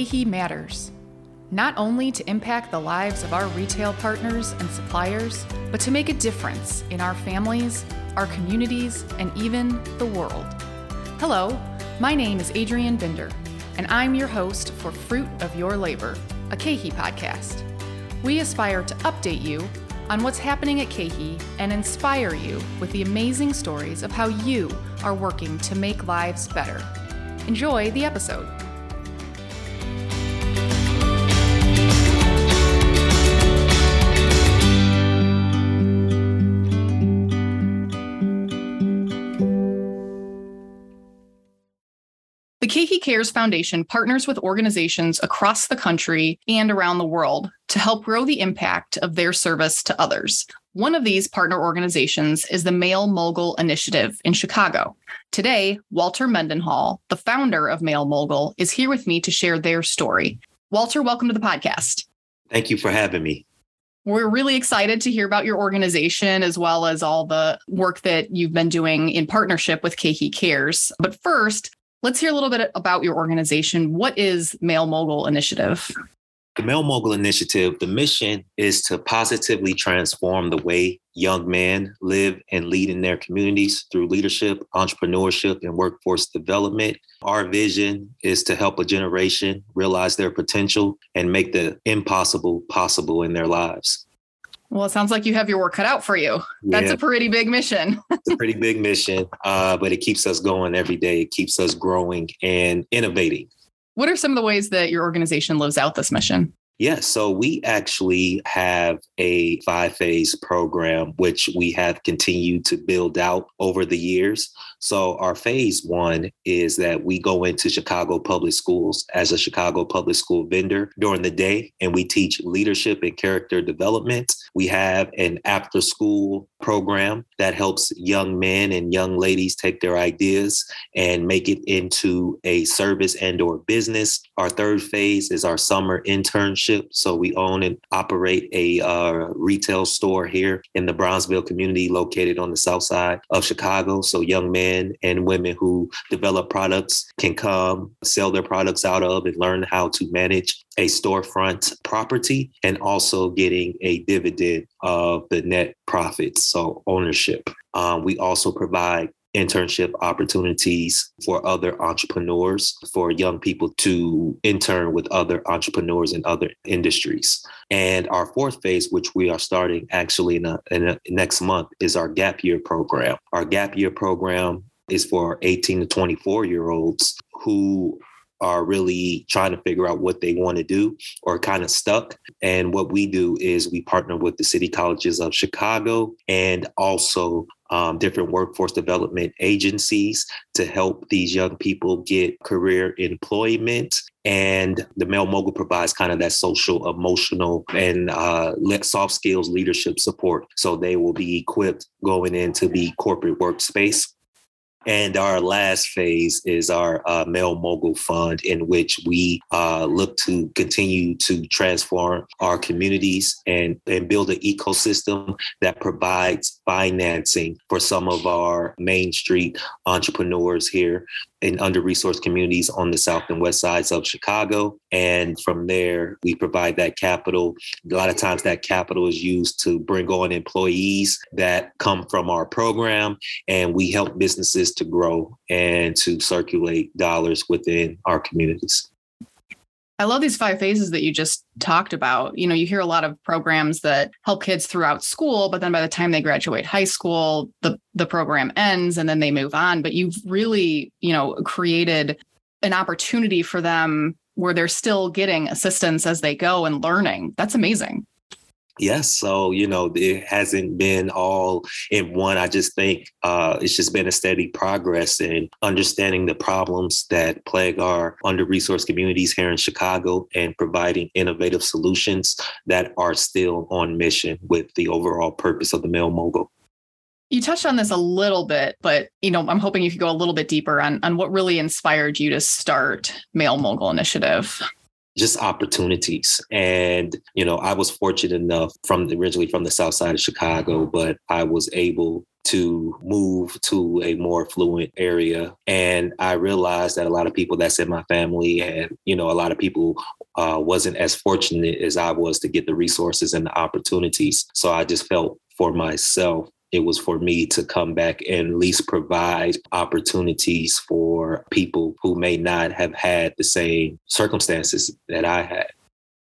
KeHE matters, not only to impact the lives of our retail partners and suppliers, but to make a difference in our families, our communities, and even the world. Hello, my name is Adrienne Binder, and I'm your host for Fruit of Your Labor, a KeHE podcast. We aspire to update you on what's happening at KeHE and inspire you with the amazing stories of how you are working to make lives better. Enjoy the episode. The KeHE Cares Foundation partners with organizations across the country and around the world to help grow the impact of their service to others. One of these partner organizations is the Male Mogul Initiative in Chicago. Today, Walter Mendenhall, the founder of Male Mogul, is here with me to share their story. Walter, welcome to the podcast. Thank you for having me. We're really excited to hear about your organization as well as all the work that you've been doing in partnership with KeHE Cares. But first, Let's hear a little bit about your organization. What is Male Mogul Initiative? The Male Mogul Initiative, the mission is to positively transform the way young men live and lead in their communities through leadership, entrepreneurship, and workforce development. Our vision is to help a generation realize their potential and make the impossible possible in their lives. Well, it sounds like you have your work cut out for you. That's yeah. a pretty big mission. it's a pretty big mission, uh, but it keeps us going every day. It keeps us growing and innovating. What are some of the ways that your organization lives out this mission? Yes. So we actually have a five phase program, which we have continued to build out over the years. So our phase one is that we go into Chicago public schools as a Chicago public school vendor during the day, and we teach leadership and character development. We have an after school program that helps young men and young ladies take their ideas and make it into a service and or business. Our third phase is our summer internship. So we own and operate a uh, retail store here in the Bronzeville community located on the south side of Chicago. So young men and women who develop products can come sell their products out of and learn how to manage a storefront property and also getting a dividend of the net profits, so ownership. Um, we also provide internship opportunities for other entrepreneurs, for young people to intern with other entrepreneurs in other industries. And our fourth phase, which we are starting actually in, a, in a next month, is our gap year program. Our gap year program is for 18 to 24 year olds who are really trying to figure out what they want to do or kind of stuck. And what we do is we partner with the city colleges of Chicago and also um, different workforce development agencies to help these young people get career employment. And the Male Mogul provides kind of that social, emotional, and uh, soft skills leadership support. So they will be equipped going into the corporate workspace and our last phase is our uh, Mogul Fund, in which we uh, look to continue to transform our communities and, and build an ecosystem that provides financing for some of our Main Street entrepreneurs here in under resourced communities on the south and west sides of Chicago. And from there, we provide that capital. A lot of times, that capital is used to bring on employees that come from our program, and we help businesses to grow and to circulate dollars within our communities. I love these five phases that you just talked about. You know, you hear a lot of programs that help kids throughout school, but then by the time they graduate high school, the the program ends and then they move on, but you've really, you know, created an opportunity for them where they're still getting assistance as they go and learning. That's amazing. Yes. So, you know, it hasn't been all in one. I just think uh, it's just been a steady progress in understanding the problems that plague our under resourced communities here in Chicago and providing innovative solutions that are still on mission with the overall purpose of the Male Mogul. You touched on this a little bit, but you know, I'm hoping you could go a little bit deeper on, on what really inspired you to start Male Mogul Initiative just opportunities. And, you know, I was fortunate enough from originally from the south side of Chicago, but I was able to move to a more fluent area. And I realized that a lot of people that's in my family and, you know, a lot of people uh, wasn't as fortunate as I was to get the resources and the opportunities. So I just felt for myself it was for me to come back and at least provide opportunities for people who may not have had the same circumstances that I had.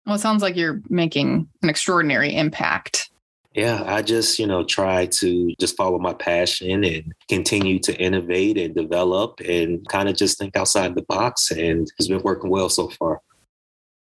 Well, it sounds like you're making an extraordinary impact. Yeah, I just, you know, try to just follow my passion and continue to innovate and develop and kind of just think outside the box. And it's been working well so far.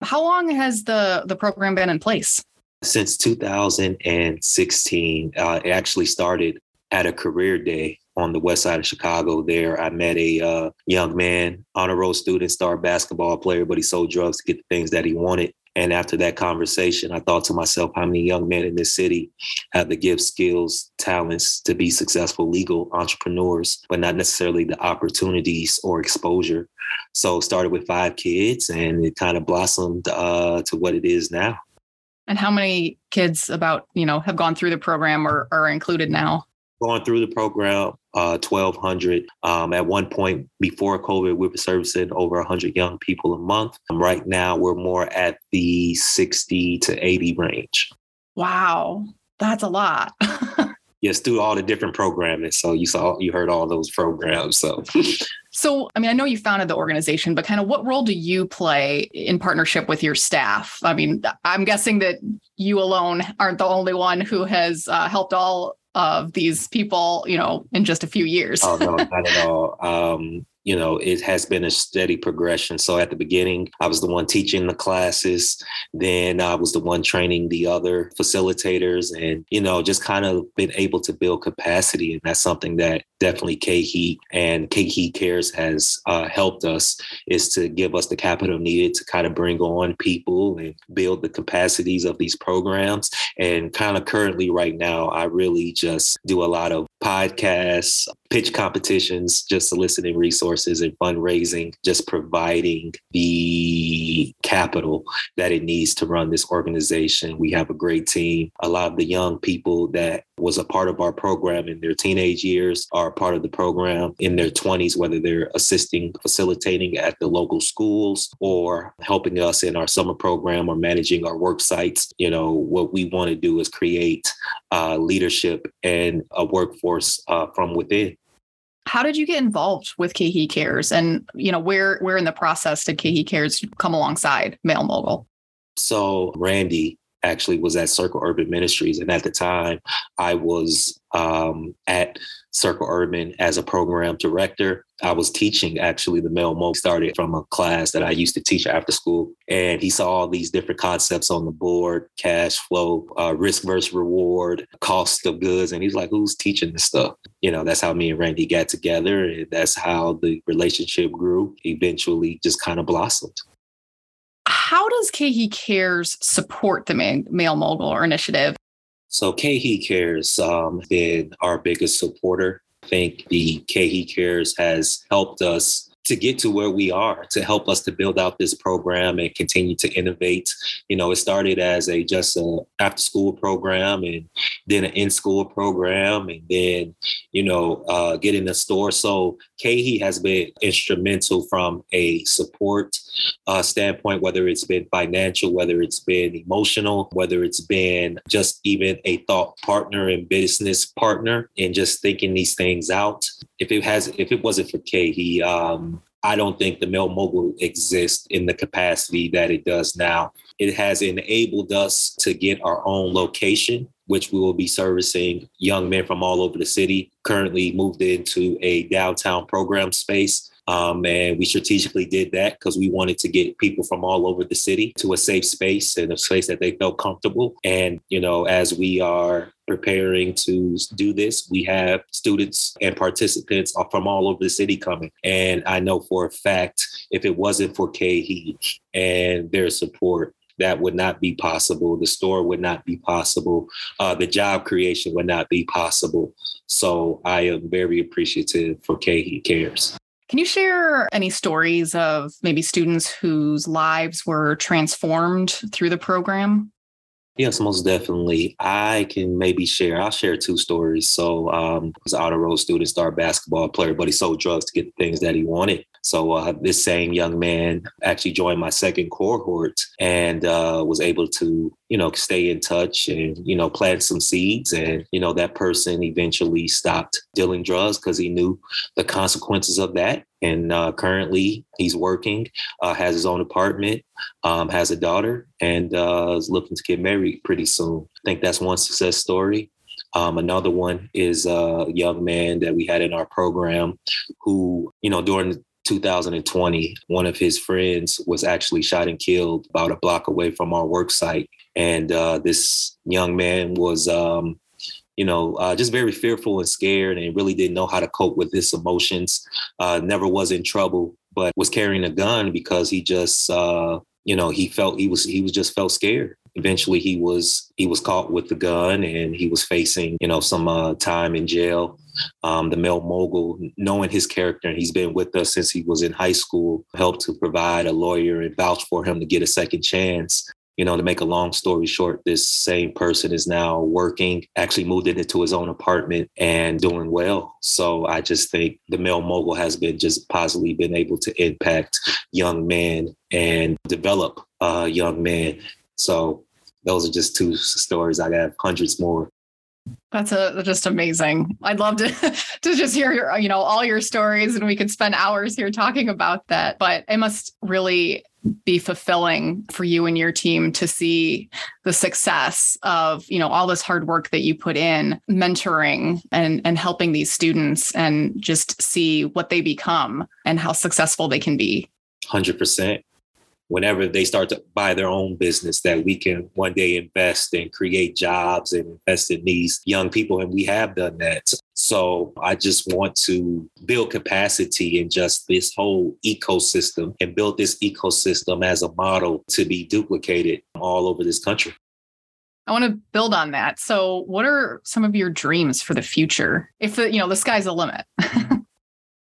How long has the the program been in place? Since 2016, uh, it actually started at a career day on the west side of Chicago. There, I met a uh, young man, honor roll student, star basketball player, but he sold drugs to get the things that he wanted. And after that conversation, I thought to myself, how many young men in this city have the gifts, skills, talents to be successful legal entrepreneurs, but not necessarily the opportunities or exposure. So started with five kids and it kind of blossomed uh, to what it is now. And how many kids about, you know, have gone through the program or are included now? Going through the program, uh, 1,200. Um, at one point before COVID, we were servicing over 100 young people a month. Um, right now, we're more at the 60 to 80 range. Wow, that's a lot. yes, through all the different programming. So you saw, you heard all those programs. So. So, I mean, I know you founded the organization, but kind of what role do you play in partnership with your staff? I mean, I'm guessing that you alone aren't the only one who has uh, helped all of these people, you know, in just a few years. oh, no, not at all. Um, you know, it has been a steady progression. So at the beginning, I was the one teaching the classes. Then I was the one training the other facilitators and, you know, just kind of been able to build capacity. And that's something that definitely KeHE and KeHE Cares has uh, helped us is to give us the capital needed to kind of bring on people and build the capacities of these programs. And kind of currently right now, I really just do a lot of podcasts, pitch competitions, just soliciting resources and fundraising, just providing the capital that it needs to run this organization. We have a great team. A lot of the young people that was a part of our program in their teenage years are part of the program in their 20s, whether they're assisting, facilitating at the local schools or helping us in our summer program or managing our work sites. You know, what we want to do is create uh, leadership and a workforce uh, from within. How did you get involved with KeHE Cares, and you know where where in the process did KeHE Cares come alongside Male Mogul? So Randy actually was at Circle Urban Ministries, and at the time I was um, at Circle Urban as a program director. I was teaching actually the Male Mogul started from a class that I used to teach after school. And he saw all these different concepts on the board cash flow, uh, risk versus reward, cost of goods. And he's like, who's teaching this stuff? You know, that's how me and Randy got together. And that's how the relationship grew, eventually just kind of blossomed. How does KeHE Cares support the Male Mogul initiative? So KeHE Cares um, been our biggest supporter. I think the KHE Cares has helped us to get to where we are to help us to build out this program and continue to innovate. You know it started as a just a after school program and then an in school program and then you know uh, the store. So KeHE has been instrumental from a support uh, standpoint whether it's been financial whether it's been emotional whether it's been just even a thought partner and business partner and just thinking these things out if it has if it wasn't for KeHE um, I don't think the Male Mogul exists in the capacity that it does now. It has enabled us to get our own location, which we will be servicing young men from all over the city. Currently moved into a downtown program space um, and we strategically did that because we wanted to get people from all over the city to a safe space and a space that they felt comfortable. And, you know, as we are preparing to do this, we have students and participants from all over the city coming. And I know for a fact, if it wasn't for KeHE and their support, that would not be possible. The store would not be possible. Uh, the job creation would not be possible. So I am very appreciative for KeHE Cares. Can you share any stories of maybe students whose lives were transformed through the program? Yes, most definitely. I can maybe share. I'll share two stories. So, um, was out of road student, star basketball player, but he sold drugs to get the things that he wanted. So uh, this same young man actually joined my second cohort and uh, was able to, you know, stay in touch and, you know, plant some seeds. And, you know, that person eventually stopped dealing drugs because he knew the consequences of that. And uh, currently he's working, uh, has his own apartment, um, has a daughter, and uh, is looking to get married pretty soon. I think that's one success story. Um, another one is a young man that we had in our program who, you know, during 2020, one of his friends was actually shot and killed about a block away from our work site. And uh, this young man was, um, you know, uh, just very fearful and scared and really didn't know how to cope with his emotions. Uh, never was in trouble, but was carrying a gun because he just, uh, you know, he felt he was he was just felt scared. Eventually he was he was caught with the gun and he was facing you know some uh, time in jail. Um, the male mogul knowing his character and he's been with us since he was in high school helped to provide a lawyer and vouch for him to get a second chance you know, to make a long story short, this same person is now working, actually moved into his own apartment and doing well. So I just think the male mogul has been just positively been able to impact young men and develop uh, young men. So those are just two stories. I have hundreds more. That's a, just amazing. I'd love to to just hear your, you know, all your stories and we could spend hours here talking about that. But it must really be fulfilling for you and your team to see the success of, you know, all this hard work that you put in mentoring and and helping these students and just see what they become and how successful they can be. 100% whenever they start to buy their own business that we can one day invest and create jobs and invest in these young people and we have done that so i just want to build capacity in just this whole ecosystem and build this ecosystem as a model to be duplicated all over this country I want to build on that. So, what are some of your dreams for the future? If the, you know, the sky's the limit.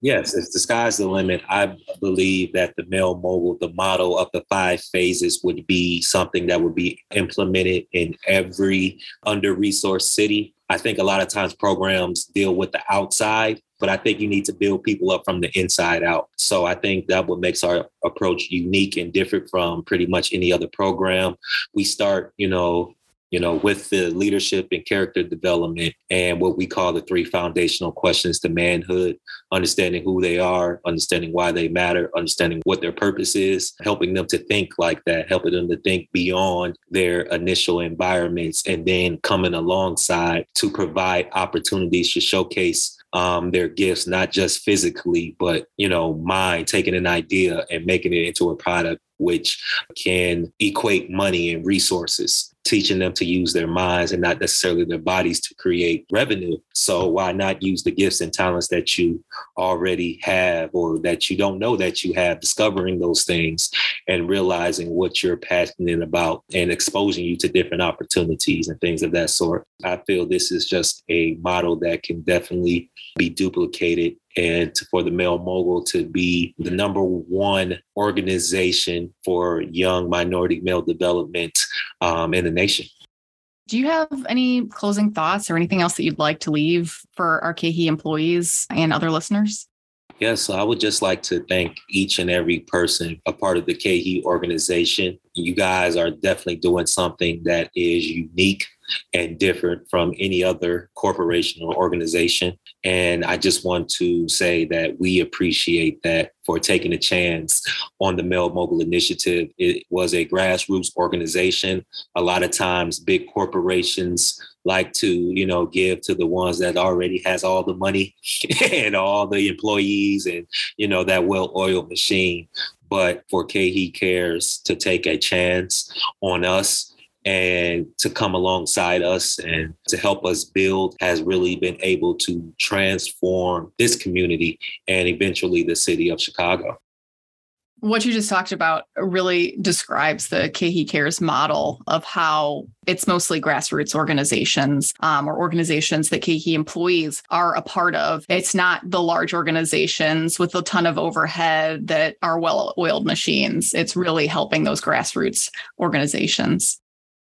Yes, if the sky's the limit, I believe that the male mogul, the model of the five phases would be something that would be implemented in every under resourced city. I think a lot of times programs deal with the outside, but I think you need to build people up from the inside out. So I think that what makes our approach unique and different from pretty much any other program. We start, you know, you know, with the leadership and character development and what we call the three foundational questions to manhood, understanding who they are, understanding why they matter, understanding what their purpose is, helping them to think like that, helping them to think beyond their initial environments, and then coming alongside to provide opportunities to showcase um, their gifts, not just physically, but you know, mind, taking an idea and making it into a product which can equate money and resources teaching them to use their minds and not necessarily their bodies to create revenue. So why not use the gifts and talents that you already have or that you don't know that you have, discovering those things and realizing what you're passionate about and exposing you to different opportunities and things of that sort. I feel this is just a model that can definitely be duplicated and for the male mogul to be the number one organization for young minority male development um, in the nation. Do you have any closing thoughts or anything else that you'd like to leave for our KeHE employees and other listeners? Yes, so I would just like to thank each and every person a part of the KeHE organization. You guys are definitely doing something that is unique and different from any other corporation or organization. And I just want to say that we appreciate that for taking a chance on the Male Mogul Initiative. It was a grassroots organization. A lot of times, big corporations like to, you know, give to the ones that already has all the money and all the employees and, you know, that well-oiled machine. But for KeHE Cares to take a chance on us and to come alongside us and to help us build has really been able to transform this community and eventually the city of Chicago. What you just talked about really describes the KeHE Cares model of how it's mostly grassroots organizations um, or organizations that KeHE employees are a part of. It's not the large organizations with a ton of overhead that are well oiled machines. It's really helping those grassroots organizations.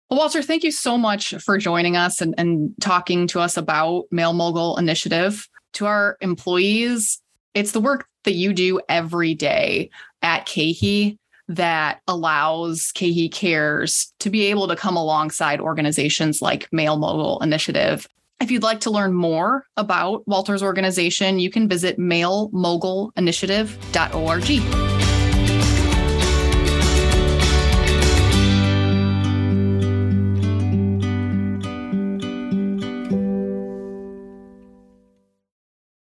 Well, Walter, thank you so much for joining us and, and talking to us about Male Mogul Initiative. To our employees, it's the work that you do every day at KeHE that allows KeHE Cares to be able to come alongside organizations like Male Mogul Initiative. If you'd like to learn more about Walter's organization, you can visit malemogulinitiative.org.